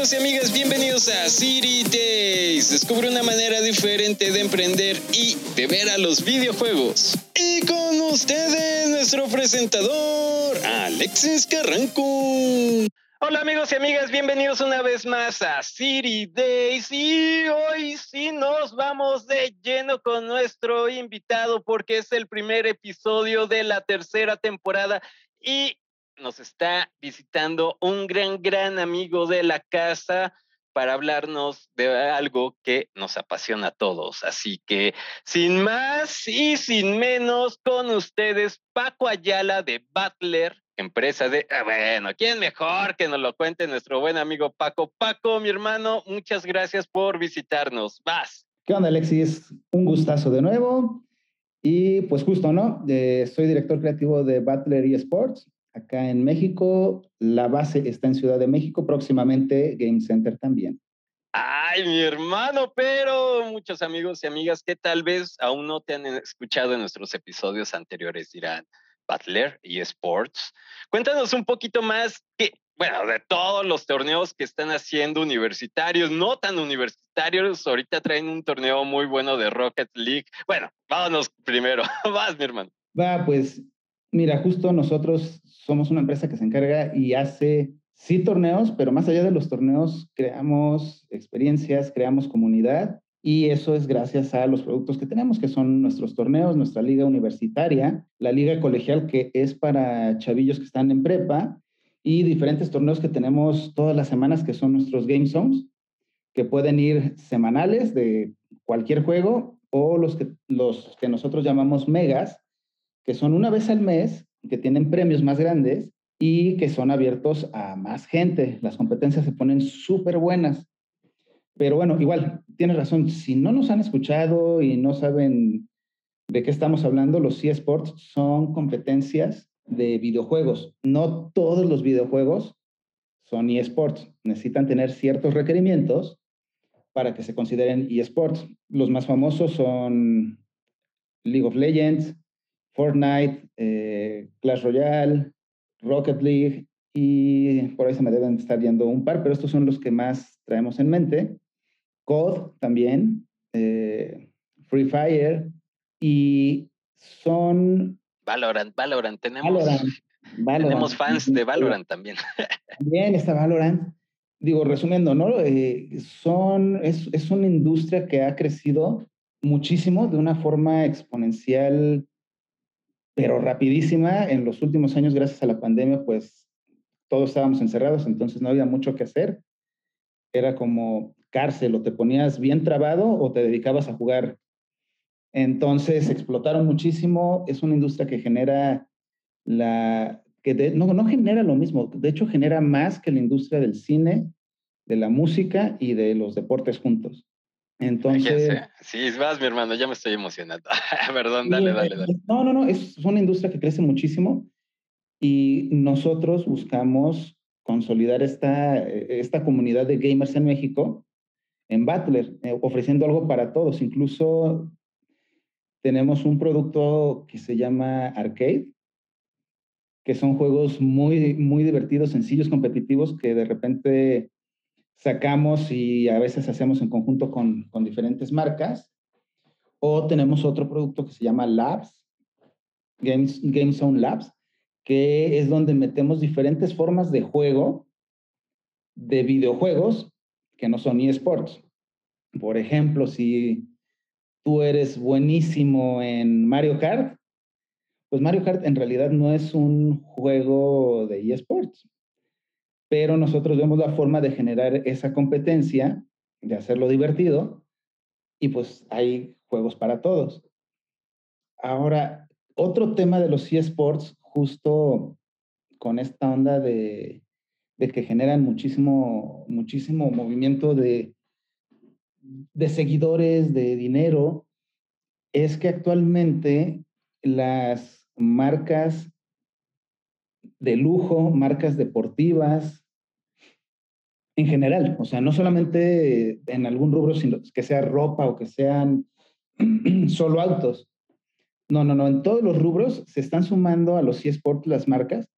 amigos y amigas, bienvenidos a City Days. Descubre una manera diferente de emprender y de ver a los videojuegos. Y con ustedes, nuestro presentador, Alexis Carranco. Hola amigos y amigas, bienvenidos una vez más a City Days y hoy sí nos vamos de lleno con nuestro invitado porque es el primer episodio de la tercera temporada y nos está visitando un gran, gran amigo de la casa para hablarnos de algo que nos apasiona a todos. Así que, sin más y sin menos, con ustedes, Paco Ayala de Butler, empresa de, ah, bueno, ¿quién mejor que nos lo cuente nuestro buen amigo Paco? Paco, mi hermano, muchas gracias por visitarnos. Vas. ¿Qué onda, Alexis? Un gustazo de nuevo. Y pues justo, ¿no? Eh, soy director creativo de Butler eSports acá en México. La base está en Ciudad de México, próximamente Game Center también. Ay, mi hermano, pero muchos amigos y amigas que tal vez aún no te han escuchado en nuestros episodios anteriores dirán, Butler y Sports. Cuéntanos un poquito más que, bueno, de todos los torneos que están haciendo universitarios, no tan universitarios, ahorita traen un torneo muy bueno de Rocket League. Bueno, vámonos primero. Vas, mi hermano. Va, pues Mira, justo nosotros somos una empresa que se encarga y hace, sí, torneos, pero más allá de los torneos, creamos experiencias, creamos comunidad y eso es gracias a los productos que tenemos, que son nuestros torneos, nuestra liga universitaria, la liga colegial que es para chavillos que están en prepa y diferentes torneos que tenemos todas las semanas que son nuestros Game Zones, que pueden ir semanales de cualquier juego o los que, los que nosotros llamamos megas, que son una vez al mes, que tienen premios más grandes y que son abiertos a más gente. Las competencias se ponen súper buenas. Pero bueno, igual, tienes razón, si no nos han escuchado y no saben de qué estamos hablando, los eSports son competencias de videojuegos. No todos los videojuegos son eSports. Necesitan tener ciertos requerimientos para que se consideren eSports. Los más famosos son League of Legends, Fortnite, eh, Clash Royale, Rocket League y por ahí se me deben estar yendo un par, pero estos son los que más traemos en mente. COD también, eh, Free Fire y son... Valorant, Valorant, tenemos, tenemos fans de Valorant también. También está Valorant. Digo, resumiendo, ¿no? Eh, son, es, es una industria que ha crecido muchísimo de una forma exponencial pero rapidísima. En los últimos años, gracias a la pandemia, pues todos estábamos encerrados, entonces no había mucho que hacer. Era como cárcel, o te ponías bien trabado o te dedicabas a jugar. Entonces explotaron muchísimo. Es una industria que genera la que no, no genera lo mismo, de hecho genera más que la industria del cine, de la música y de los deportes juntos. Entonces. Sí, vas, mi hermano, ya me estoy emocionando. Perdón, dale, dale, dale. No, no, no, es una industria que crece muchísimo y nosotros buscamos consolidar esta, esta comunidad de gamers en México en Butler, eh, ofreciendo algo para todos. Incluso tenemos un producto que se llama Arcade, que son juegos muy, muy divertidos, sencillos, competitivos, que de repente sacamos y a veces hacemos en conjunto con, con diferentes marcas. O tenemos otro producto que se llama Labs, Games, Game Zone Labs, que es donde metemos diferentes formas de juego de videojuegos que no son eSports. Por ejemplo, si tú eres buenísimo en Mario Kart, pues Mario Kart en realidad no es un juego de eSports pero nosotros vemos la forma de generar esa competencia, de hacerlo divertido, y pues hay juegos para todos. Ahora, otro tema de los eSports, justo con esta onda de, que generan muchísimo, muchísimo movimiento de, de seguidores, de dinero, es que actualmente las marcas de lujo, marcas deportivas, en general, o sea, no solamente en algún rubro, sino que sea ropa o que sean solo autos. No, no, no, en todos los rubros se están sumando a los eSports las marcas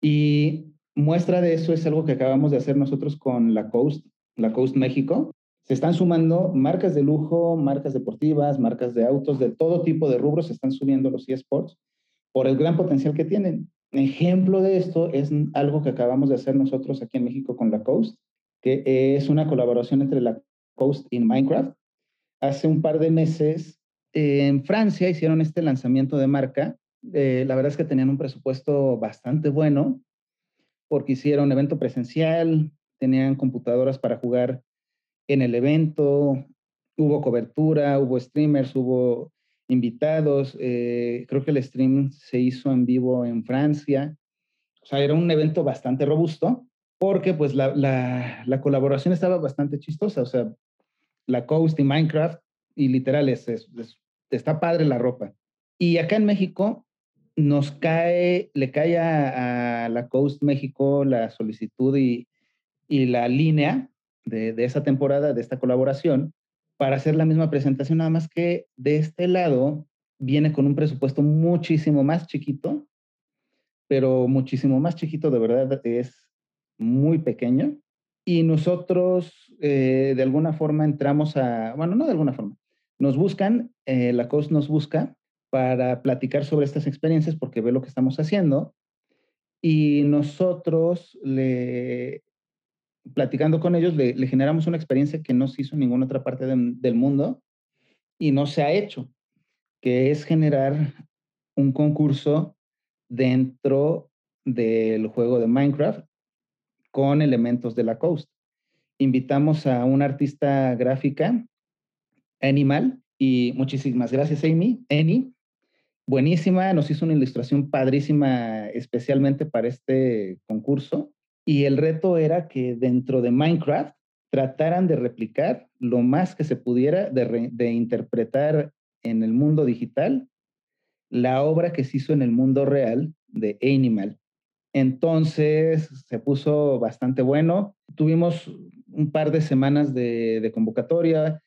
y Muestra de eso es algo que acabamos de hacer nosotros con la Coast, la Coast México. Se están sumando marcas de lujo, marcas deportivas, marcas de autos, de todo tipo de rubros, se están subiendo los eSports por el gran potencial que tienen. Ejemplo de esto es algo que acabamos de hacer nosotros aquí en México con la Coast, que es una colaboración entre la Coast y Minecraft. Hace un par de meses en Francia hicieron este lanzamiento de marca. Eh, la verdad es que tenían un presupuesto bastante bueno porque hicieron evento presencial, tenían computadoras para jugar en el evento, hubo cobertura, hubo streamers, hubo invitados. Eh, creo que el stream se hizo en vivo en Francia. O sea, era un evento bastante robusto porque pues la, la, colaboración estaba bastante chistosa. O sea, la Coast y Minecraft y literal es, está padre la ropa. Y acá en México nos cae, le cae a, la Coast México la solicitud y, y la línea de, de, esa temporada, de esta colaboración, para hacer la misma presentación, nada más que de este lado viene con un presupuesto muchísimo más chiquito, pero muchísimo más chiquito, de verdad es muy pequeño. Y nosotros eh, de alguna forma entramos a, bueno, no de alguna forma, nos buscan, eh, la COS nos busca para platicar sobre estas experiencias porque ve lo que estamos haciendo y nosotros le platicando con ellos, le, generamos una experiencia que no se hizo en ninguna otra parte del mundo y no se ha hecho, que es generar un concurso dentro del juego de Minecraft con elementos de la Coast. Invitamos a una artista gráfica, Animal, y muchísimas gracias, Amy, Annie. Buenísima, nos hizo una ilustración padrísima especialmente para este concurso y el reto era que dentro de Minecraft trataran de replicar lo más que se pudiera de, interpretar en el mundo digital la obra que se hizo en el mundo real de Animal. Entonces se puso bastante bueno. Tuvimos un par de semanas de, de, convocatoria,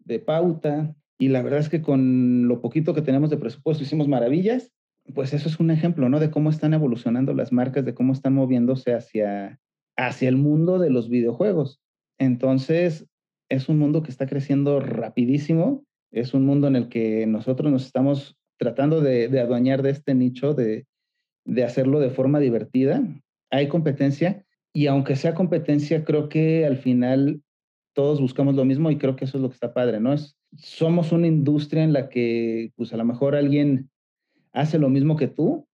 de pauta, y la verdad es que con lo poquito que tenemos de presupuesto hicimos maravillas pues eso es un ejemplo, ¿no? De cómo están evolucionando las marcas, de cómo están moviéndose hacia, hacia el mundo de los videojuegos. Entonces, es un mundo que está creciendo rapidísimo, es un mundo en el que nosotros nos estamos tratando de, de adueñar de este nicho, de, de hacerlo de forma divertida. Hay competencia y aunque sea competencia, creo que al final todos buscamos lo mismo y creo que eso es lo que está padre, ¿no? Es, somos una industria en la que, pues a lo mejor alguien hace lo mismo que tú,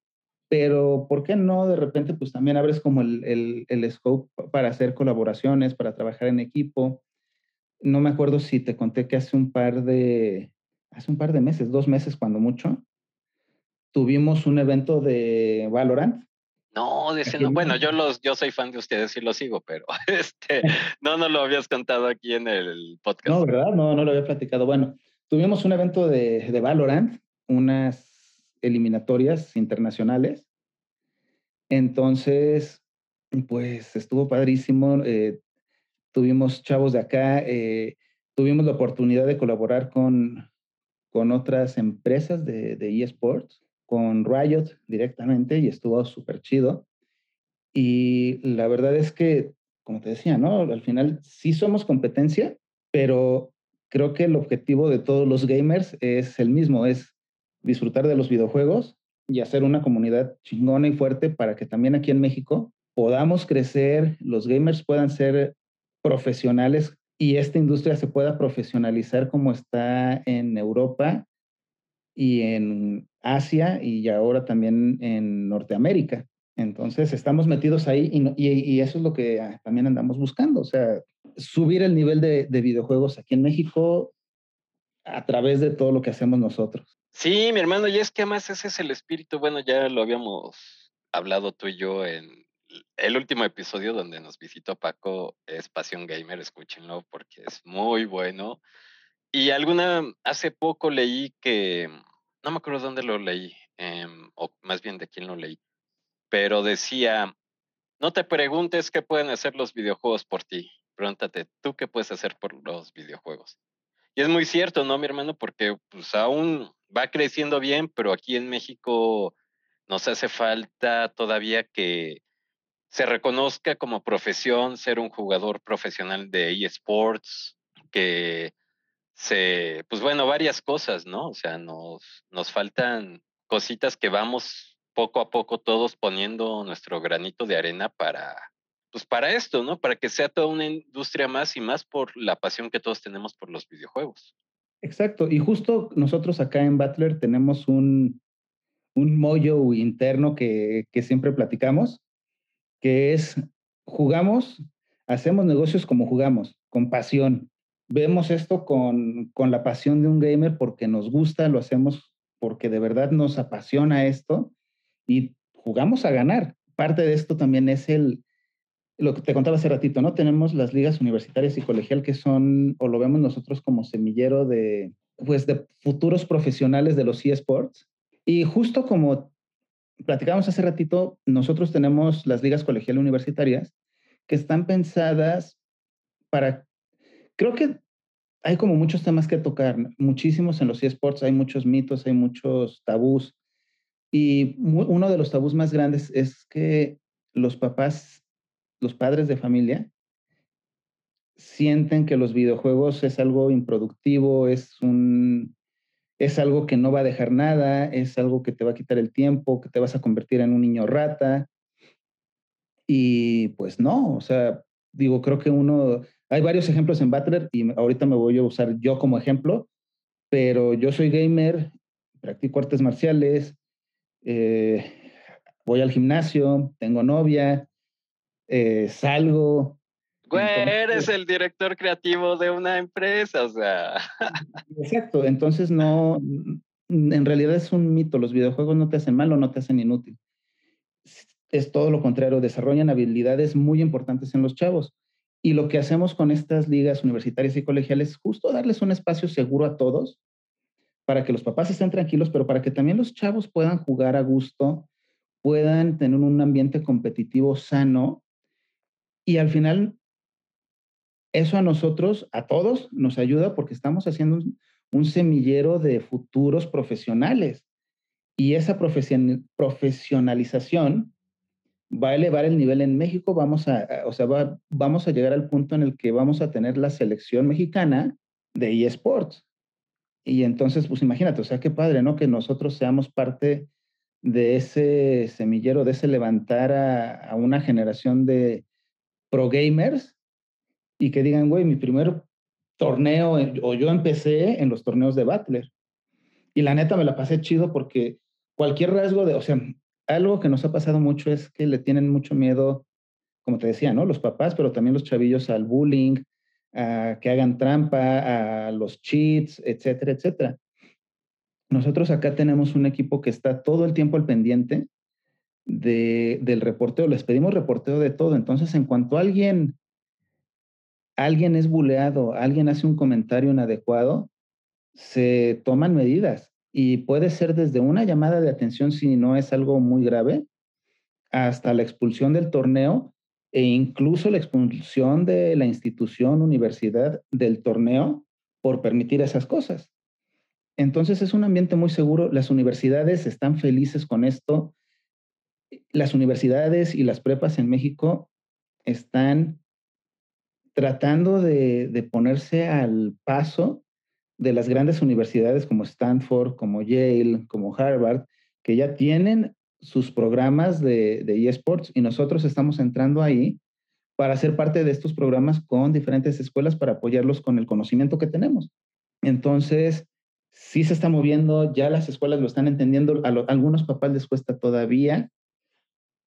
pero ¿por qué no de repente pues también abres como el, el, scope para hacer colaboraciones, para trabajar en equipo? No me acuerdo si te conté que hace un par de, hace un par de meses, dos meses cuando mucho, tuvimos un evento de Valorant. No, diciendo, bueno, yo los, yo soy fan de ustedes y los sigo, pero este, no, no lo habías contado aquí en el podcast. No, ¿verdad? No, no lo había platicado. Bueno, tuvimos un evento de, de Valorant, unas eliminatorias internacionales. Entonces, pues estuvo padrísimo. Eh, tuvimos chavos de acá, eh, tuvimos la oportunidad de colaborar con, con otras empresas de, de eSports, con Riot directamente y estuvo súper chido. Y la verdad es que, como te decía, ¿no? Al final sí somos competencia, pero creo que el objetivo de todos los gamers es el mismo, es disfrutar de los videojuegos y hacer una comunidad chingona y fuerte para que también aquí en México podamos crecer, los gamers puedan ser profesionales y esta industria se pueda profesionalizar como está en Europa y en Asia y ahora también en Norteamérica. Entonces estamos metidos ahí y, eso es lo que ah, también andamos buscando, o sea, subir el nivel de videojuegos aquí en México a través de todo lo que hacemos nosotros. Sí, mi hermano, y es que además ese es el espíritu, bueno, ya lo habíamos hablado tú y yo en el último episodio donde nos visitó Paco, es Pasión Gamer, escúchenlo porque es muy bueno. Y alguna, hace poco leí que, no me acuerdo dónde lo leí, em, o más bien de quién lo leí, pero decía, no te preguntes qué pueden hacer los videojuegos por ti, pregúntate, ¿tú qué puedes hacer por los videojuegos? Es muy cierto, ¿no, mi hermano? Porque pues aún va creciendo bien, pero aquí en México nos hace falta todavía que se reconozca como profesión ser un jugador profesional de eSports, que se, pues bueno, varias cosas, ¿no? O sea, nos, nos faltan cositas que vamos poco a poco todos poniendo nuestro granito de arena para, pues para esto, ¿no? Para que sea toda una industria más y más por la pasión que todos tenemos por los videojuegos. Exacto, y justo nosotros acá en Butler tenemos un, un mollo interno que, que siempre platicamos, que es jugamos, hacemos negocios como jugamos, con pasión. Vemos esto con, con la pasión de un gamer porque nos gusta, lo hacemos porque de verdad nos apasiona esto y jugamos a ganar. Parte de esto también es el, lo que te contaba hace ratito, ¿no? Tenemos las ligas universitarias y colegial que son, o lo vemos nosotros como semillero de, pues, de futuros profesionales de los eSports. Y justo como platicábamos hace ratito, nosotros tenemos las ligas colegial universitarias que están pensadas para, creo que hay como muchos temas que tocar, muchísimos en los eSports, hay muchos mitos, hay muchos tabús. Y uno de los tabús más grandes es que los papás, los padres de familia, sienten que los videojuegos es algo improductivo, es un es algo que no va a dejar nada, es algo que te va a quitar el tiempo, que te vas a convertir en un niño rata. Y pues no, o sea, digo, creo que uno, hay varios ejemplos en Butler y ahorita me voy a usar yo como ejemplo, pero yo soy gamer, practico artes marciales, eh, voy al gimnasio, tengo novia, eh, salgo, Güey, eres el director creativo de una empresa, o sea. Exacto, entonces no, en realidad es un mito, los videojuegos no te hacen mal o no te hacen inútil. Es todo lo contrario, desarrollan habilidades muy importantes en los chavos. Y lo que hacemos con estas ligas universitarias y colegiales es justo darles un espacio seguro a todos para que los papás estén tranquilos, pero para que también los chavos puedan jugar a gusto, puedan tener un ambiente competitivo sano y al final eso a nosotros, a todos, nos ayuda porque estamos haciendo un, semillero de futuros profesionales. Y esa profesionalización va a elevar el nivel en México. Vamos a, o sea, vamos a llegar al punto en el que vamos a tener la selección mexicana de eSports. Y entonces, pues imagínate, o sea, qué padre, ¿no? Que nosotros seamos parte de ese semillero, de ese levantar a, a una generación de pro gamers y que digan, güey, mi primer torneo, o yo empecé en los torneos de Butler. Y la neta me la pasé chido porque cualquier rasgo de, o sea, algo que nos ha pasado mucho es que le tienen mucho miedo, como te decía, ¿no? Los papás, pero también los chavillos al bullying, a que hagan trampa, a los cheats, etcétera, etcétera. Nosotros acá tenemos un equipo que está todo el tiempo al pendiente de, del reporteo. Les pedimos reporteo de todo. Entonces, en cuanto alguien alguien es buleado, alguien hace un comentario inadecuado, se toman medidas y puede ser desde una llamada de atención si no es algo muy grave, hasta la expulsión del torneo e incluso la expulsión de la institución, universidad del torneo por permitir esas cosas. Entonces es un ambiente muy seguro, las universidades están felices con esto, las universidades y las prepas en México están tratando de, ponerse al paso de las grandes universidades como Stanford, como Yale, como Harvard, que ya tienen sus programas de, eSports y nosotros estamos entrando ahí para ser parte de estos programas con diferentes escuelas para apoyarlos con el conocimiento que tenemos. Entonces, sí se está moviendo, ya las escuelas lo están entendiendo, algunos papás les cuesta todavía,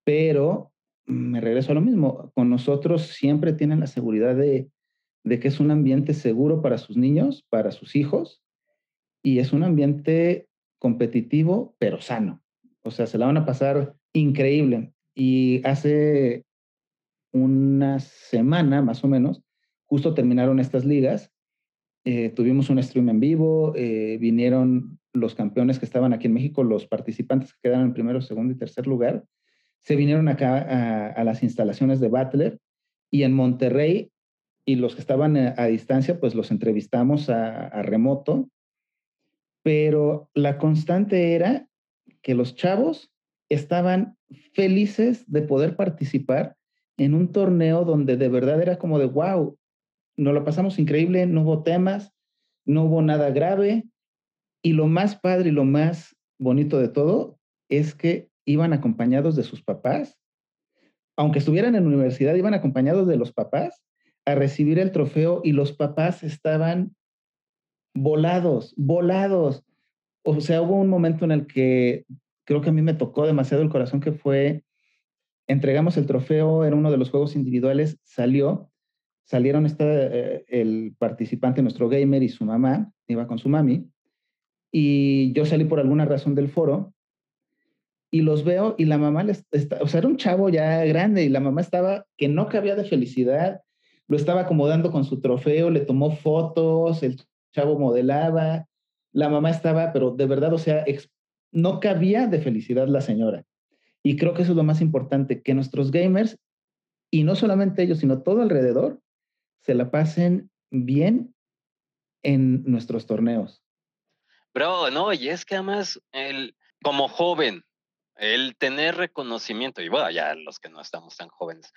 pero me regreso a lo mismo. Con nosotros siempre tienen la seguridad de, que es un ambiente seguro para sus niños, para sus hijos, y es un ambiente competitivo, pero sano. O sea, se la van a pasar increíble. Y hace una semana, más o menos, justo terminaron estas ligas. Eh, tuvimos un stream en vivo, eh, vinieron los campeones que estaban aquí en México, los participantes que quedaron en primero, segundo y tercer lugar, se vinieron acá a, las instalaciones de Butler y en Monterrey y los que estaban a, distancia, pues los entrevistamos a, remoto, pero la constante era que los chavos estaban felices de poder participar en un torneo donde de verdad era como de, wow, nos lo pasamos increíble, no hubo temas, no hubo nada grave. Y lo más padre y lo más bonito de todo es que iban acompañados de sus papás. Aunque estuvieran en la universidad, iban acompañados de los papás a recibir el trofeo y los papás estaban volados, volados. O sea, hubo un momento en el que creo que a mí me tocó demasiado el corazón que fue, entregamos el trofeo, era uno de los juegos individuales, salió, salieron este, el participante, nuestro gamer y su mamá, iba con su mami, y yo salí por alguna razón del foro y los veo y la mamá, les está, o sea, era un chavo ya grande y la mamá estaba que no cabía de felicidad, lo estaba acomodando con su trofeo, le tomó fotos, el chavo modelaba, la mamá estaba, pero de verdad, o sea, no cabía de felicidad la señora. Y creo que eso es lo más importante, que nuestros gamers, y no solamente ellos, sino todo alrededor, se la pasen bien en nuestros torneos. Bro, no, y es que además, el, como joven, el tener reconocimiento, y bueno, ya los que no estamos tan jóvenes,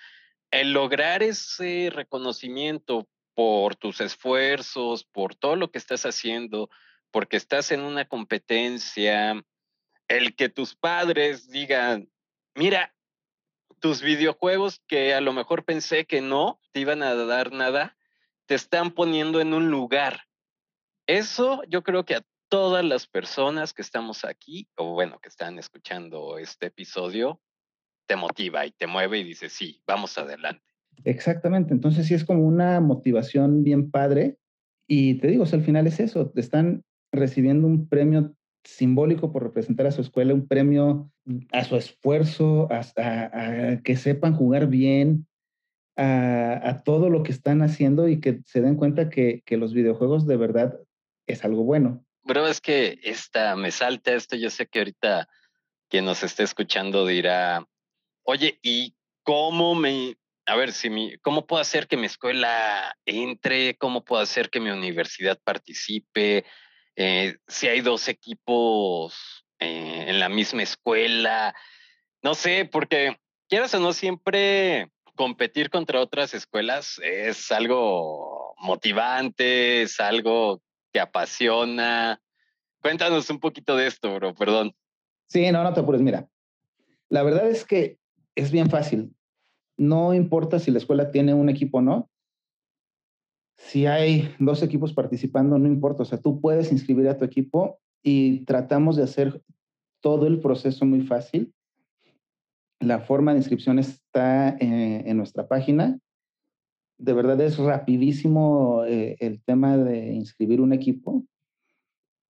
el lograr ese reconocimiento por tus esfuerzos, por todo lo que estás haciendo, porque estás en una competencia, el que tus padres digan, mira, tus videojuegos que a lo mejor pensé que no te iban a dar nada, te están poniendo en un lugar. Eso yo creo que a todas las personas que estamos aquí, o bueno, que están escuchando este episodio, te motiva y te mueve y dice, sí, vamos adelante. Exactamente, entonces sí es como una motivación bien padre y te digo, al final es eso, te están recibiendo un premio simbólico por representar a su escuela, un premio a su esfuerzo, a, que sepan jugar bien, a, todo lo que están haciendo y que se den cuenta que los videojuegos de verdad es algo bueno. Bro, es que esta, me salta esto, yo sé que ahorita quien nos esté escuchando dirá, oye, ¿y cómo me, a ver, si mi, cómo puedo hacer que mi escuela entre, cómo puedo hacer que mi universidad participe, eh, si hay dos equipos eh, en la misma escuela, no sé, porque quieras o no, siempre competir contra otras escuelas es algo motivante, es algo apasiona. Cuéntanos un poquito de esto, bro, perdón. Sí, no, no te apures, mira. La verdad es que es bien fácil. No importa si la escuela tiene un equipo o no, si hay dos equipos participando, no importa, o sea, tú puedes inscribir a tu equipo y tratamos de hacer todo el proceso muy fácil. La forma de inscripción está eh, en nuestra página. De verdad es rapidísimo eh, el tema de inscribir un equipo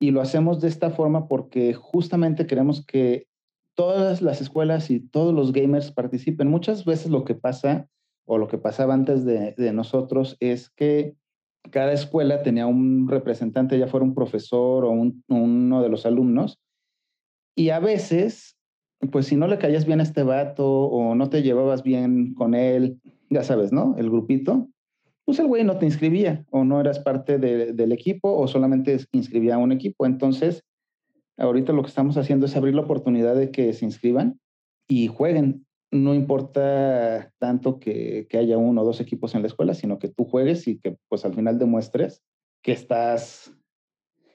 y lo hacemos de esta forma porque justamente queremos que todas las escuelas y todos los gamers participen. Muchas veces lo que pasa o lo que pasaba antes de, nosotros es que cada escuela tenía un representante, ya fuera un profesor o uno de los alumnos, y a veces, pues si no le caías bien a este vato o no te llevabas bien con él, ya sabes, ¿no? El grupito, pues el güey no te inscribía o no eras parte del equipo o solamente inscribía a un equipo. Entonces, ahorita lo que estamos haciendo es abrir la oportunidad de que se inscriban y jueguen no importa tanto que, haya uno o dos equipos en la escuela, sino que tú juegues y que pues al final demuestres que estás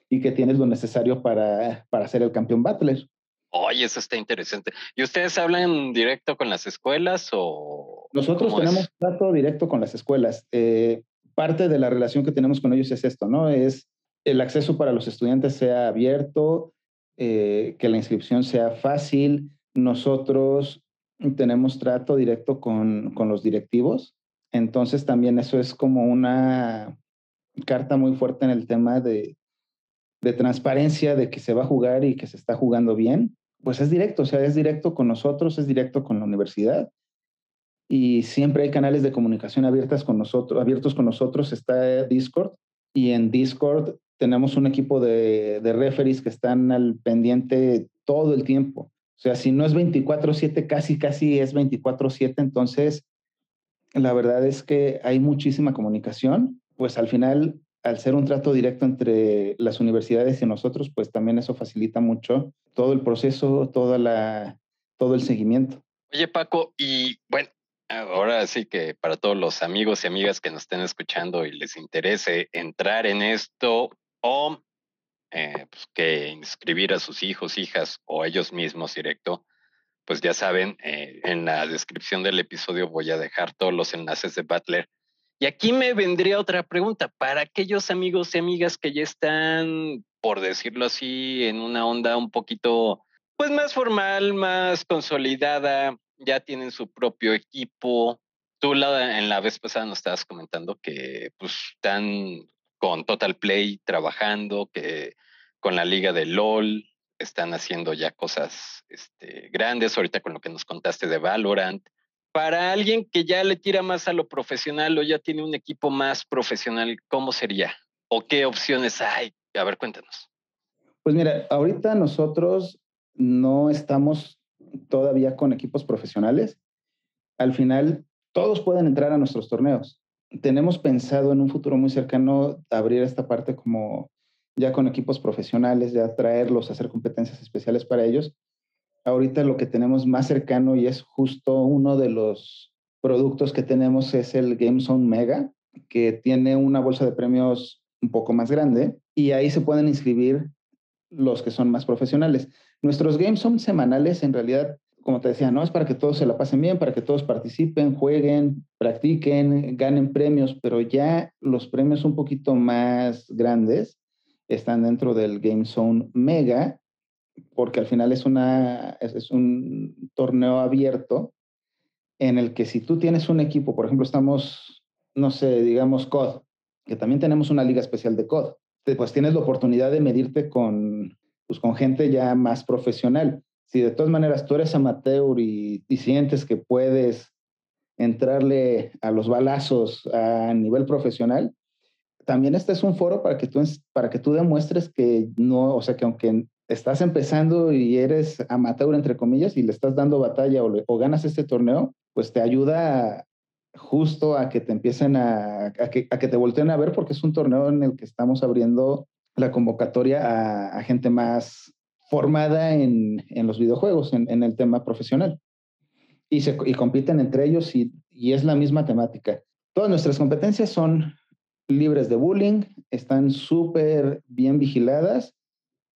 y que tienes lo necesario para, para ser el campeón battler. Oye, eso está interesante. ¿Y ustedes hablan directo con las escuelas o...? Nosotros tenemos trato directo con las escuelas. Eh, parte de la relación que tenemos con ellos es esto, ¿no? Es el acceso para los estudiantes sea abierto, eh, que la inscripción sea fácil. Nosotros tenemos trato directo con, los directivos. Entonces también eso es como una carta muy fuerte en el tema de, transparencia, de que se va a jugar y que se está jugando bien. Pues es directo, o sea, es directo con nosotros, es directo con la universidad. Y siempre hay canales de comunicación abiertas con nosotros, abiertos con nosotros. Está Discord y en Discord tenemos un equipo de, de referees que están al pendiente todo el tiempo. O sea, si no es 24/7, casi, casi es 24/7. Entonces, la verdad es que hay muchísima comunicación. Pues al final, al ser un trato directo entre las universidades y nosotros, pues también eso facilita mucho todo el proceso, toda la, todo el seguimiento. Oye, Paco, y bueno, ahora sí que para todos los amigos y amigas que nos estén escuchando y les interese entrar en esto o eh, pues, que inscribir a sus hijos, hijas o ellos mismos directo, pues ya saben, eh, en la descripción del episodio voy a dejar todos los enlaces de Butler. Y aquí me vendría otra pregunta, para aquellos amigos y amigas que ya están, por decirlo así, en una onda un poquito, pues más formal, más consolidada, ya tienen su propio equipo. Tú la, en la vez pasada nos estabas comentando que pues están con Total Play trabajando, que con la liga de LOL están haciendo ya cosas este, grandes, ahorita con lo que nos contaste de Valorant. Para alguien que ya le tira más a lo profesional o ya tiene un equipo más profesional, ¿cómo sería? ¿O qué opciones hay? A ver, cuéntanos. Pues mira, ahorita nosotros no estamos todavía con equipos profesionales. Al final, todos pueden entrar a nuestros torneos. Tenemos pensado en un futuro muy cercano abrir esta parte como ya con equipos profesionales, ya traerlos, hacer competencias especiales para ellos. Ahorita lo que tenemos más cercano y es justo uno de los productos que tenemos es el GameZone Mega, que tiene una bolsa de premios un poco más grande y ahí se pueden inscribir los que son más profesionales. Nuestros games son semanales, en realidad, como te decía, no es para que todos se la pasen bien, para que todos participen, jueguen, practiquen, ganen premios, pero ya los premios un poquito más grandes están dentro del Game Zone Mega, porque al final es, una, es, un torneo abierto en el que si tú tienes un equipo, por ejemplo, estamos, no sé, digamos COD, que también tenemos una liga especial de COD, pues tienes la oportunidad de medirte con pues con gente ya más profesional. Si de todas maneras tú eres amateur y, sientes que puedes entrarle a los balazos a nivel profesional, también este es un foro para que tú, para que tú demuestres que no, o sea, que aunque estás empezando y eres amateur, entre comillas, y le estás dando batalla o, ganas este torneo, pues te ayuda justo a que te empiecen a, que, a que te volteen a ver porque es un torneo en el que estamos abriendo la convocatoria a, gente más formada en, los videojuegos, en, el tema profesional. Y, se, compiten entre ellos y, es la misma temática. Todas nuestras competencias son libres de bullying, están súper bien vigiladas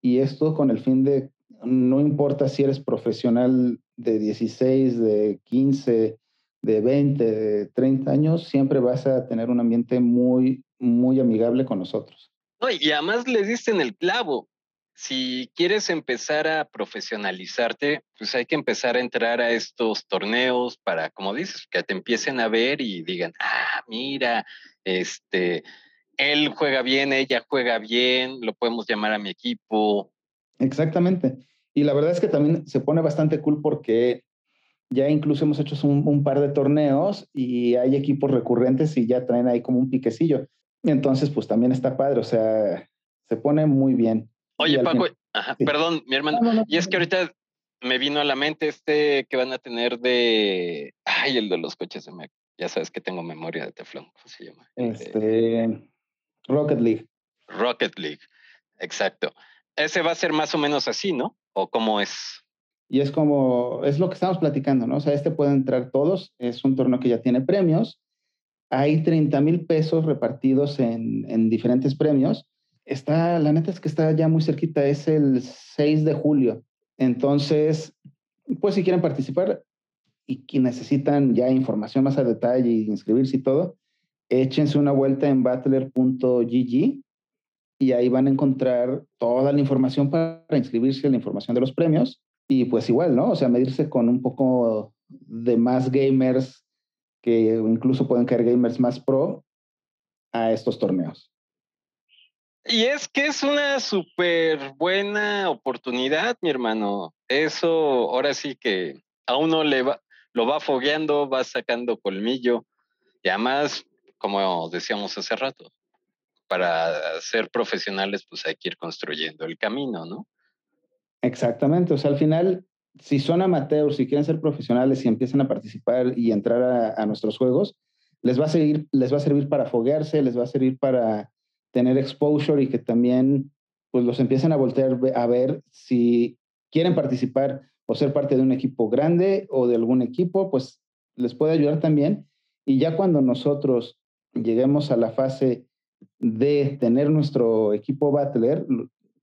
y esto con el fin de, no importa si eres profesional de 16, de 15, de 20, de 30 años, siempre vas a tener un ambiente muy, muy amigable con nosotros y además le diste en el clavo. Si quieres empezar a profesionalizarte, pues hay que empezar a entrar a estos torneos para, como dices, que te empiecen a ver y digan, ah, mira, este, él juega bien, ella juega bien, lo podemos llamar a mi equipo. Exactamente. Y la verdad es que también se pone bastante cool porque ya incluso hemos hecho un, un, par de torneos y hay equipos recurrentes y ya traen ahí como un piquecillo. Entonces, pues también está padre, o sea, se pone muy bien. Oye, Paco, perdón, mi hermano, y es que ahorita me vino a la mente este que van a tener de, ay, el de los coches de Mac. Ya sabes que tengo memoria de teflón, ¿cómo se llama? Este, Rocket League. Rocket League, exacto. Ese va a ser más o menos así, ¿no? ¿O cómo es? Y es como, es lo que estamos platicando, ¿no? O sea, este puede entrar todos, es un torneo que ya tiene premios, hay 30 mil pesos repartidos en, diferentes premios. Está, la neta es que está ya muy cerquita, es el 6 de julio. Entonces, pues si quieren participar y que necesitan ya información más a detalle y inscribirse y todo, échense una vuelta en battler.gg y ahí van a encontrar toda la información para inscribirse, la información de los premios y pues igual, ¿no? O sea, medirse con un poco de más gamers que incluso pueden caer gamers más pro a estos torneos. Y es que es una súper buena oportunidad, mi hermano. Eso ahora sí que a uno le va, lo va fogueando, va sacando colmillo. Y además, como decíamos hace rato, para ser profesionales, pues hay que ir construyendo el camino, ¿no? Exactamente. O sea, al final, si son amateurs, si quieren ser profesionales y empiezan a participar y entrar a, nuestros juegos, les va, a seguir, les va a servir para foguearse, les va a servir para tener exposure y que también pues los empiecen a voltear a ver si quieren participar o ser parte de un equipo grande o de algún equipo, pues les puede ayudar también. Y ya cuando nosotros lleguemos a la fase de tener nuestro equipo Battler,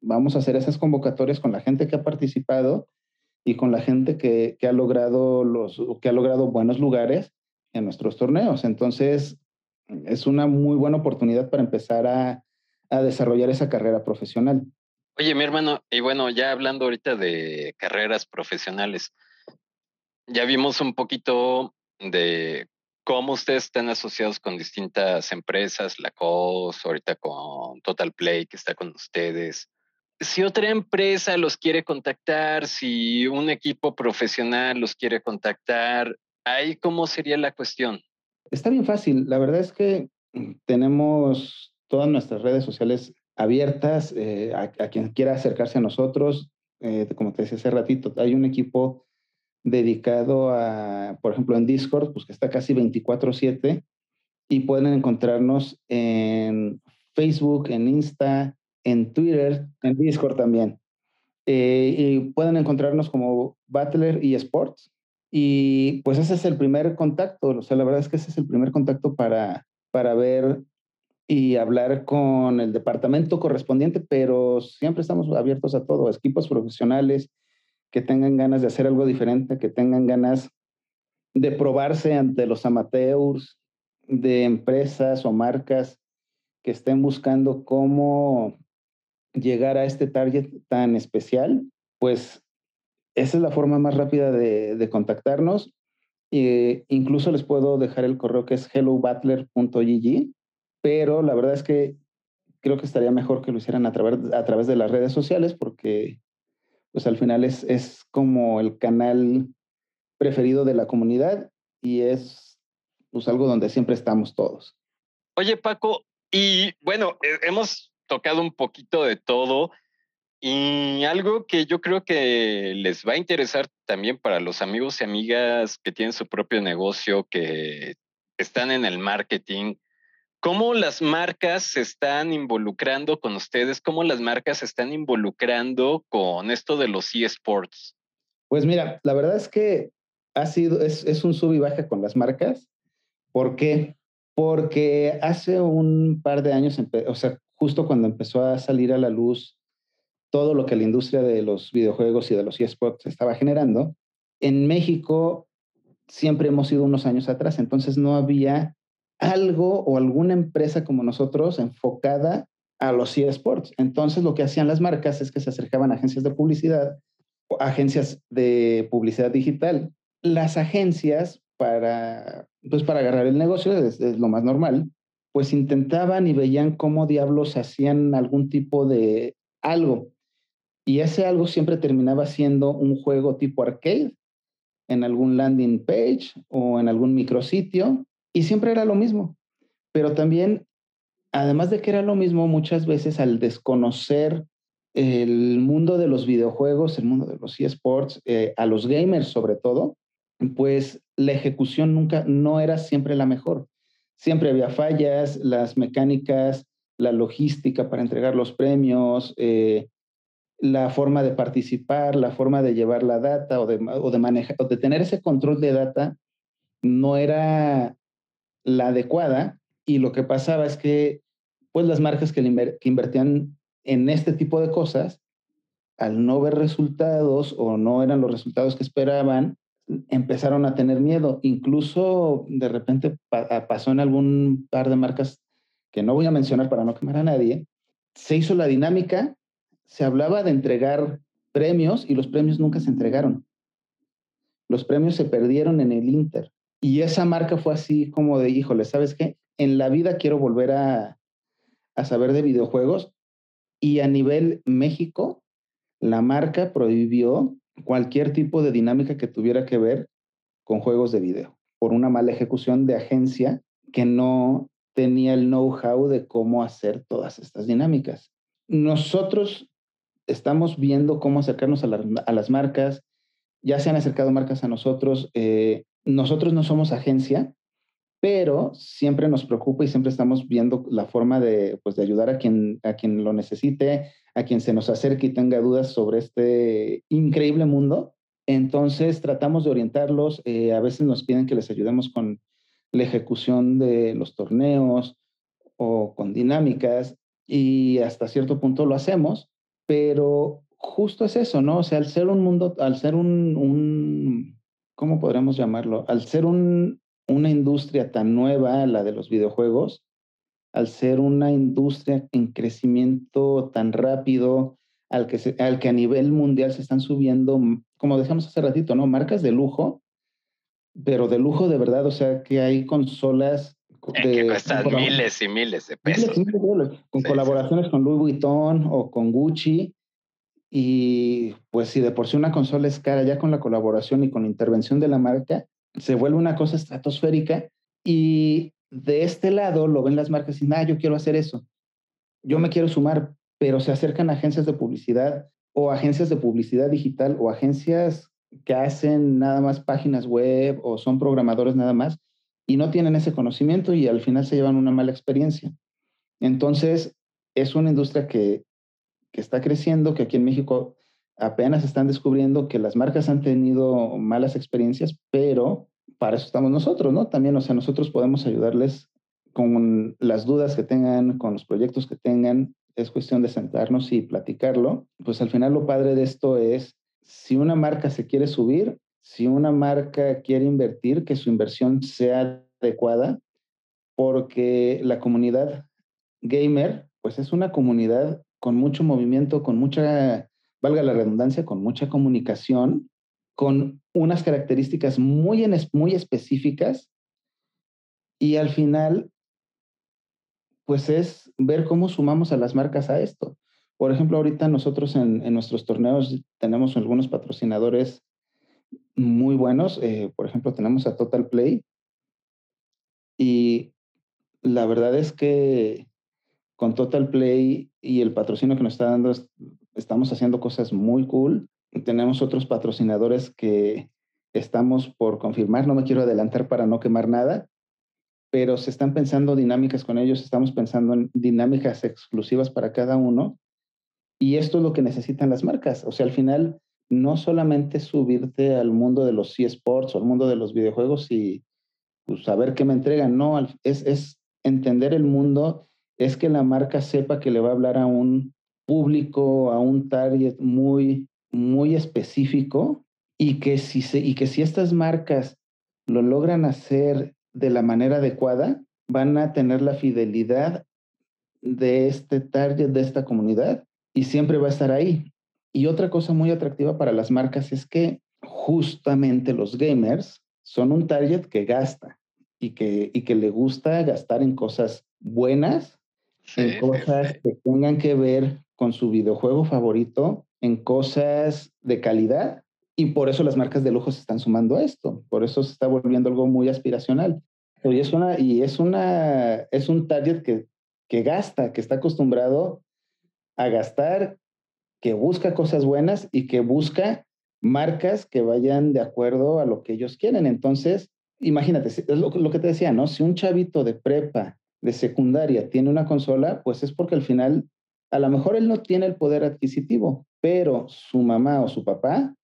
vamos a hacer esas convocatorias con la gente que ha participado y con la gente que, ha logrado los que ha logrado buenos lugares en nuestros torneos. Entonces, es una muy buena oportunidad para empezar a, a desarrollar esa carrera profesional. Oye, mi hermano, y bueno, ya hablando ahorita de carreras profesionales, ya vimos un poquito de cómo ustedes están asociados con distintas empresas, la COS, ahorita con Total Play, que está con ustedes. Si otra empresa los quiere contactar, si un equipo profesional los quiere contactar, ahí cómo sería la cuestión. Está bien fácil. La verdad es que tenemos todas nuestras redes sociales abiertas eh, a, quien quiera acercarse a nosotros. Eh, como te decía hace ratito, hay un equipo dedicado a, por ejemplo, en Discord, pues que está casi 24/7 y pueden encontrarnos en Facebook, en Insta, en Twitter, en Discord también. Eh, y pueden encontrarnos como Battler y Sports. Y pues ese es el primer contacto, o sea, la verdad es que ese es el primer contacto para, para ver y hablar con el departamento correspondiente, pero siempre estamos abiertos a todo, equipos profesionales que tengan ganas de hacer algo diferente, que tengan ganas de probarse ante los amateurs, de empresas o marcas que estén buscando cómo llegar a este target tan especial, pues esa es la forma más rápida de, contactarnos. Incluso les puedo dejar el correo que es hellobattler.gg pero la verdad es que creo que estaría mejor que lo hicieran a través, a través de las redes sociales porque pues al final es, es como el canal preferido de la comunidad y es pues algo donde siempre estamos todos. Oye Paco, y bueno, hemos tocado un poquito de todo y algo que yo creo que les va a interesar también para los amigos y amigas que tienen su propio negocio, que están en el marketing, ¿Cómo las marcas se están involucrando con ustedes? ¿Cómo las marcas se están involucrando con esto de los eSports? Pues mira, la verdad es que ha sido, es, es un sub y baja con las marcas. ¿Por qué? Porque hace un par de años, o sea, justo cuando empezó a salir a la luz todo lo que la industria de los videojuegos y de los eSports estaba generando, en México siempre hemos ido unos años atrás, entonces no había algo o alguna empresa como nosotros enfocada a los eSports. Entonces lo que hacían las marcas es que se acercaban a agencias de publicidad, agencias de publicidad digital. Las agencias para, pues para agarrar el negocio, es, lo más normal, pues intentaban y veían cómo diablos hacían algún tipo de algo. Y ese algo siempre terminaba siendo un juego tipo arcade en algún landing page o en algún micrositio y siempre era lo mismo. Pero también, además de que era lo mismo, muchas veces al desconocer el mundo de los videojuegos, el mundo de los eSports, eh, a los gamers sobre todo, pues la ejecución nunca, no era siempre la mejor. Siempre había fallas, las mecánicas, la logística para entregar los premios, eh, la forma de participar, la forma de llevar la data o de, o de manejar, o de tener ese control de data, no era la adecuada y lo que pasaba es que pues las marcas que, invertían en este tipo de cosas, al no ver resultados o no eran los resultados que esperaban, empezaron a tener miedo. Incluso de repente pasó en algún par de marcas que no voy a mencionar para no quemar a nadie, se hizo la dinámica, se hablaba de entregar premios y los premios nunca se entregaron. Los premios se perdieron en el Inter. Y esa marca fue así como de, híjole, ¿sabes qué? En la vida quiero volver a, saber de videojuegos. Y a nivel México, la marca prohibió cualquier tipo de dinámica que tuviera que ver con juegos de video, por una mala ejecución de agencia que no tenía el know-how de cómo hacer todas estas dinámicas. Nosotros estamos viendo cómo acercarnos a, las marcas, ya se han acercado marcas a nosotros, eh, nosotros no somos agencia, pero siempre nos preocupa y siempre estamos viendo la forma de, pues, de ayudar a quien, a quien lo necesite, a quien se nos acerque y tenga dudas sobre este increíble mundo. Entonces tratamos de orientarlos, eh, a veces nos piden que les ayudemos con la ejecución de los torneos o con dinámicas y hasta cierto punto lo hacemos, pero justo es eso, ¿no? O sea, al ser un mundo, al ser un, un ¿cómo podríamos llamarlo? Al ser un, una industria tan nueva, la de los videojuegos, al ser una industria en crecimiento tan rápido, al que, al que a nivel mundial se están subiendo, como decíamos hace ratito, ¿no? Marcas de lujo, pero de lujo de verdad, o sea, que hay consolas de, que cuestan miles y miles de pesos. con colaboraciones con Louis Vuitton o con Gucci. Y pues si de por sí una consola es cara, ya con la colaboración y con la intervención de la marca, se vuelve una cosa estratosférica. Y de este lado lo ven las marcas y dicen, ah, yo quiero hacer eso. Yo me quiero sumar, pero se acercan a agencias de publicidad o agencias de publicidad digital o agencias que hacen nada más páginas web o son programadores nada más y no tienen ese conocimiento y al final se llevan una mala experiencia. Entonces, es una industria que, que está creciendo, que aquí en México apenas están descubriendo que las marcas han tenido malas experiencias, pero para eso estamos nosotros, ¿no? También, o sea, nosotros podemos ayudarles con las dudas que tengan, con los proyectos que tengan. Es cuestión de sentarnos y platicarlo. Pues al final lo padre de esto es, si una marca se quiere subir, si una marca quiere invertir, que su inversión sea adecuada, porque la comunidad gamer, pues es una comunidad con mucho movimiento, con mucha, valga la redundancia, con mucha comunicación, con unas características muy, muy específicas y al final, pues es ver cómo sumamos a las marcas a esto. Por ejemplo, ahorita nosotros en, nuestros torneos tenemos algunos patrocinadores muy buenos. Eh, por ejemplo, tenemos a Total Play. Y la verdad es que con Total Play y el patrocinio que nos está dando, estamos haciendo cosas muy cool. Tenemos otros patrocinadores que estamos por confirmar. No me quiero adelantar para no quemar nada, pero se están pensando dinámicas con ellos. Estamos pensando en dinámicas exclusivas para cada uno. Y esto es lo que necesitan las marcas. O sea, al final, no solamente subirte al mundo de los eSports o al mundo de los videojuegos y pues, saber qué me entregan, no, es, es entender el mundo, es que la marca sepa que le va a hablar a un público, a un target muy, muy específico y que si, se, y que si estas marcas lo logran hacer de la manera adecuada, van a tener la fidelidad de este target, de esta comunidad, y siempre va a estar ahí. Y otra cosa muy atractiva para las marcas es que justamente los gamers son un target que gasta y que, y que le gusta gastar en cosas buenas, en cosas que tengan que ver con su videojuego favorito, en cosas de calidad. Y por eso las marcas de lujo se están sumando a esto. Por eso se está volviendo algo muy aspiracional. Y es, una, y es, una, es un target que, que gasta, que está acostumbrado a gastar que busca cosas buenas y que busca marcas que vayan de acuerdo a lo que ellos quieren. Entonces, imagínate, es lo, que te decía, ¿no? Si un chavito de prepa, de secundaria, tiene una consola, pues es porque al final, a lo mejor él no tiene el poder adquisitivo, pero su mamá o su papá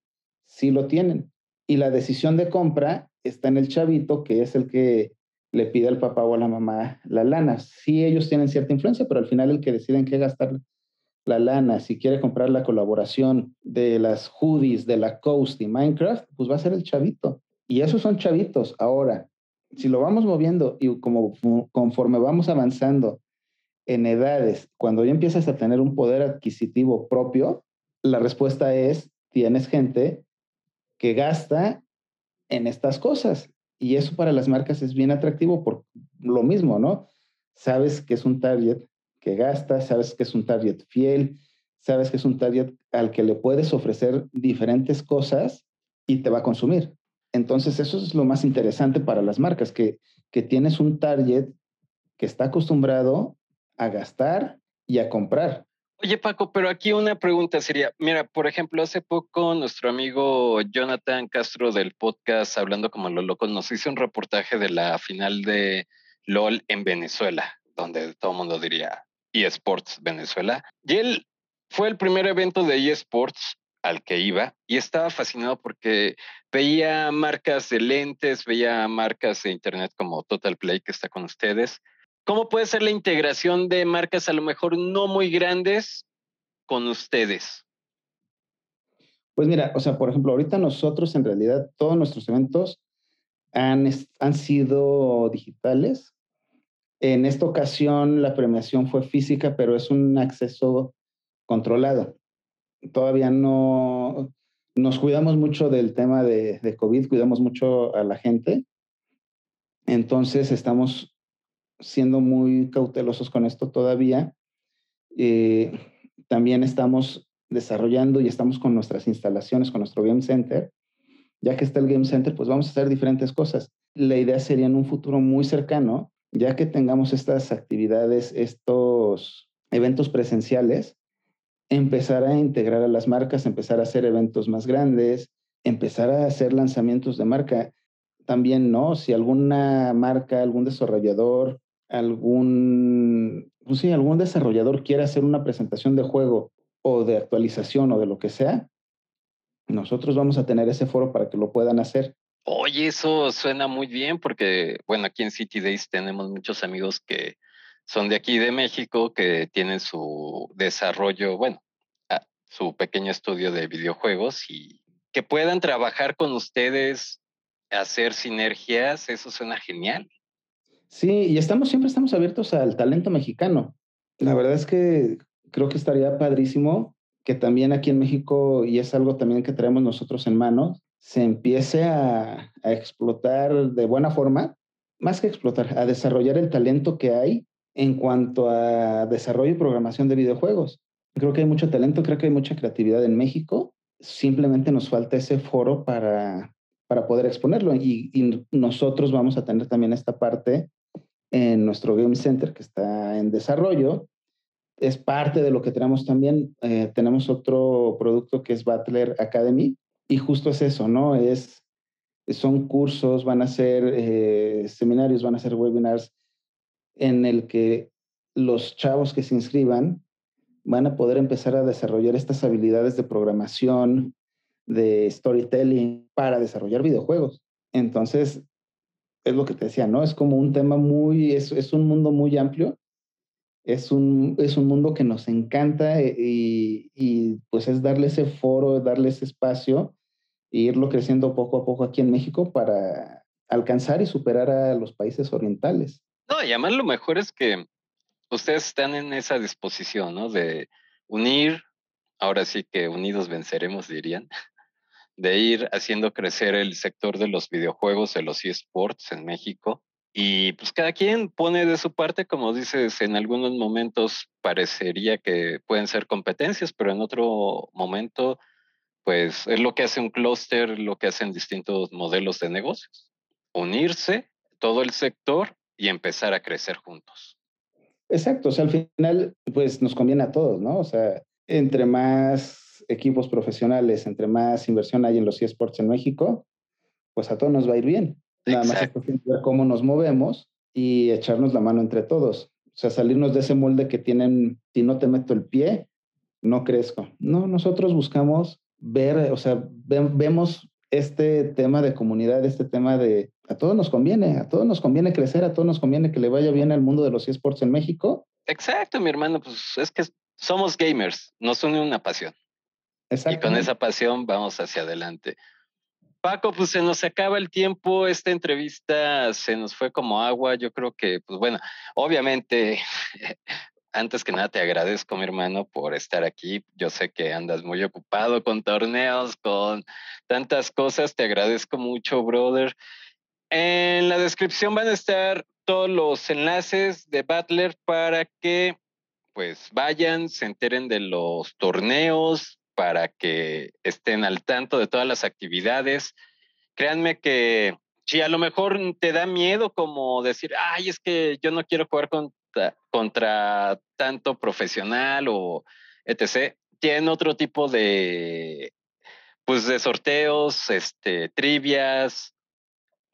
sí lo tienen. Y la decisión de compra está en el chavito, que es el que le pide al papá o a la mamá la lana. Sí, ellos tienen cierta influencia, pero al final el que decide en qué gastar la lana, si quiere comprar la colaboración de las hoodies de la Coast y Minecraft, pues va a ser el chavito. Y esos son chavitos. Ahora, si lo vamos moviendo y como conforme vamos avanzando en edades, cuando ya empiezas a tener un poder adquisitivo propio, la respuesta es, tienes gente que gasta en estas cosas. Y eso para las marcas es bien atractivo por lo mismo, ¿no? Sabes que es un target que gasta, sabes que es un target fiel, sabes que es un target al que le puedes ofrecer diferentes cosas y te va a consumir. Entonces, eso es lo más interesante para las marcas, que, que tienes un target que está acostumbrado a gastar y a comprar. Oye, Paco, pero aquí una pregunta sería, mira, por ejemplo, hace poco nuestro amigo Jonathan Castro del podcast Hablando como los locos nos hizo un reportaje de la final de LOL en Venezuela, donde todo el mundo diría, eSports Venezuela. Y él fue el primer evento de eSports al que iba y estaba fascinado porque veía marcas de lentes, veía marcas de internet como Total Play que está con ustedes. ¿Cómo puede ser la integración de marcas a lo mejor no muy grandes con ustedes? Pues mira, o sea, por ejemplo, ahorita nosotros en realidad todos nuestros eventos han, han sido digitales. En esta ocasión la premiación fue física, pero es un acceso controlado todavía no nos cuidamos mucho del tema de, COVID, cuidamos mucho a la gente. Entonces estamos siendo muy cautelosos con esto todavía. Eh, también estamos desarrollando y estamos con nuestras instalaciones, con nuestro Game Center. Ya que está el Game Center, pues vamos a hacer diferentes cosas. La idea sería en un futuro muy cercano, ya que tengamos estas actividades, estos eventos presenciales, empezar a integrar a las marcas, empezar a hacer eventos más grandes, empezar a hacer lanzamientos de marca. También, ¿no? Si alguna marca, algún desarrollador, algún, pues sí, algún desarrollador quiere hacer una presentación de juego o de actualización o de lo que sea, nosotros vamos a tener ese foro para que lo puedan hacer. Oye, eso suena muy bien porque, bueno, aquí en City Days tenemos muchos amigos que son de aquí de México que tienen su desarrollo, bueno, su pequeño estudio de videojuegos y que puedan trabajar con ustedes, hacer sinergias, eso suena genial. Sí, y estamos siempre estamos abiertos al talento mexicano. La verdad es que creo que estaría padrísimo que también aquí en México, y es algo también que traemos nosotros en manos, se empiece a, a explotar de buena forma, más que explotar, a desarrollar el talento que hay en cuanto a desarrollo y programación de videojuegos. Creo que hay mucho talento, creo que hay mucha creatividad en México. Simplemente nos falta ese foro para, para poder exponerlo y, nosotros vamos a tener también esta parte en nuestro Game Center que está en desarrollo. Es parte de lo que tenemos también. Eh, tenemos otro producto que es Battler Academy y justo es eso, ¿no? Es, son cursos, van a ser eh, seminarios, van a ser webinars en el que los chavos que se inscriban van a poder empezar a desarrollar estas habilidades de programación, de storytelling para desarrollar videojuegos. Entonces, es lo que te decía, ¿no? Es como un tema muy, es, es un mundo muy amplio, es un, es un mundo que nos encanta eh, y, y pues es darle ese foro, darle ese espacio e irlo creciendo poco a poco aquí en México para alcanzar y superar a los países orientales. No, y además lo mejor es que ustedes están en esa disposición, ¿no? De unir, ahora sí que unidos venceremos, dirían, de ir haciendo crecer el sector de los videojuegos, de los eSports en México. Y pues cada quien pone de su parte, como dices, en algunos momentos parecería que pueden ser competencias, pero en otro momento, pues es lo que hace un clúster, lo que hacen distintos modelos de negocios. Unirse todo el sector y empezar a crecer juntos. Exacto, o sea, al final, pues nos conviene a todos, ¿no? O sea, entre más equipos profesionales, entre más inversión hay en los eSports en México, pues a todos nos va a ir bien. Nada más es ver cómo nos movemos y echarnos la mano entre todos. O sea, salirnos de ese molde que tienen, si no te meto el pie, no crezco. No, nosotros buscamos ver, o sea, vemos este tema de comunidad, este tema de a todos nos conviene, a todos nos conviene crecer, a todos nos conviene que le vaya bien al mundo de los esports en México. Exacto, mi hermano, pues es que somos gamers, nos une una pasión. Exacto. Y con esa pasión vamos hacia adelante. Paco, pues se nos acaba el tiempo, esta entrevista se nos fue como agua, yo creo que, pues bueno, obviamente antes que nada te agradezco, mi hermano, por estar aquí. Yo sé que andas muy ocupado con torneos, con tantas cosas. Te agradezco mucho, brother. En la descripción van a estar todos los enlaces de Butler para que pues vayan, se enteren de los torneos, para que estén al tanto de todas las actividades. Créanme que si a lo mejor te da miedo como decir, ay, es que yo no quiero jugar con contra, tanto profesional o etc. Tienen otro tipo de, pues de sorteos, este, trivias.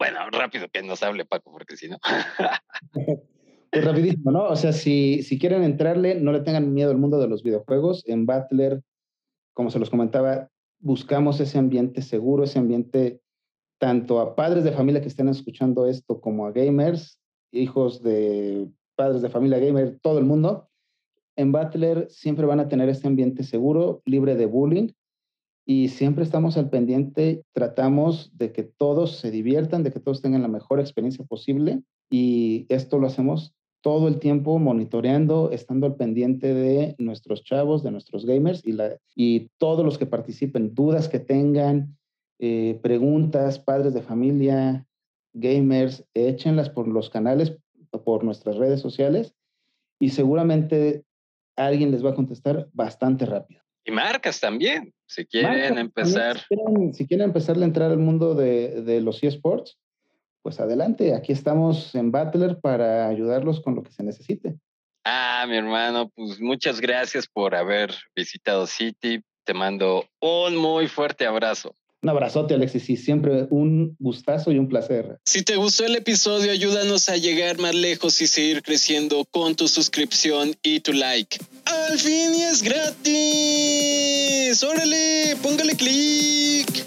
Bueno, rápido que nos hable Paco, porque si no. Pues rapidísimo, ¿no? O sea, si, si quieren entrarle, no le tengan miedo al mundo de los videojuegos. En Battler, como se los comentaba, buscamos ese ambiente seguro, ese ambiente tanto a padres de familia que estén escuchando esto como a gamers, hijos de padres de familia gamer, todo el mundo. En Butler siempre van a tener este ambiente seguro, libre de bullying y siempre estamos al pendiente, tratamos de que todos se diviertan, de que todos tengan la mejor experiencia posible y esto lo hacemos todo el tiempo monitoreando, estando al pendiente de nuestros chavos, de nuestros gamers y, la, y todos los que participen, dudas que tengan, eh, preguntas, padres de familia, gamers, échenlas por los canales, por nuestras redes sociales y seguramente alguien les va a contestar bastante rápido. Y marcas también, si quieren empezar. si, quieren, empezar a entrar al mundo de, de los eSports, pues adelante, aquí estamos en Battler para ayudarlos con lo que se necesite. Ah, mi hermano, pues muchas gracias por haber visitado City. Te mando un muy fuerte abrazo. Un abrazote, Alexis, y siempre un gustazo y un placer. Si te gustó el episodio, ayúdanos a llegar más lejos y seguir creciendo con tu suscripción y tu like. ¡Al fin y es gratis! ¡Órale! ¡Póngale clic!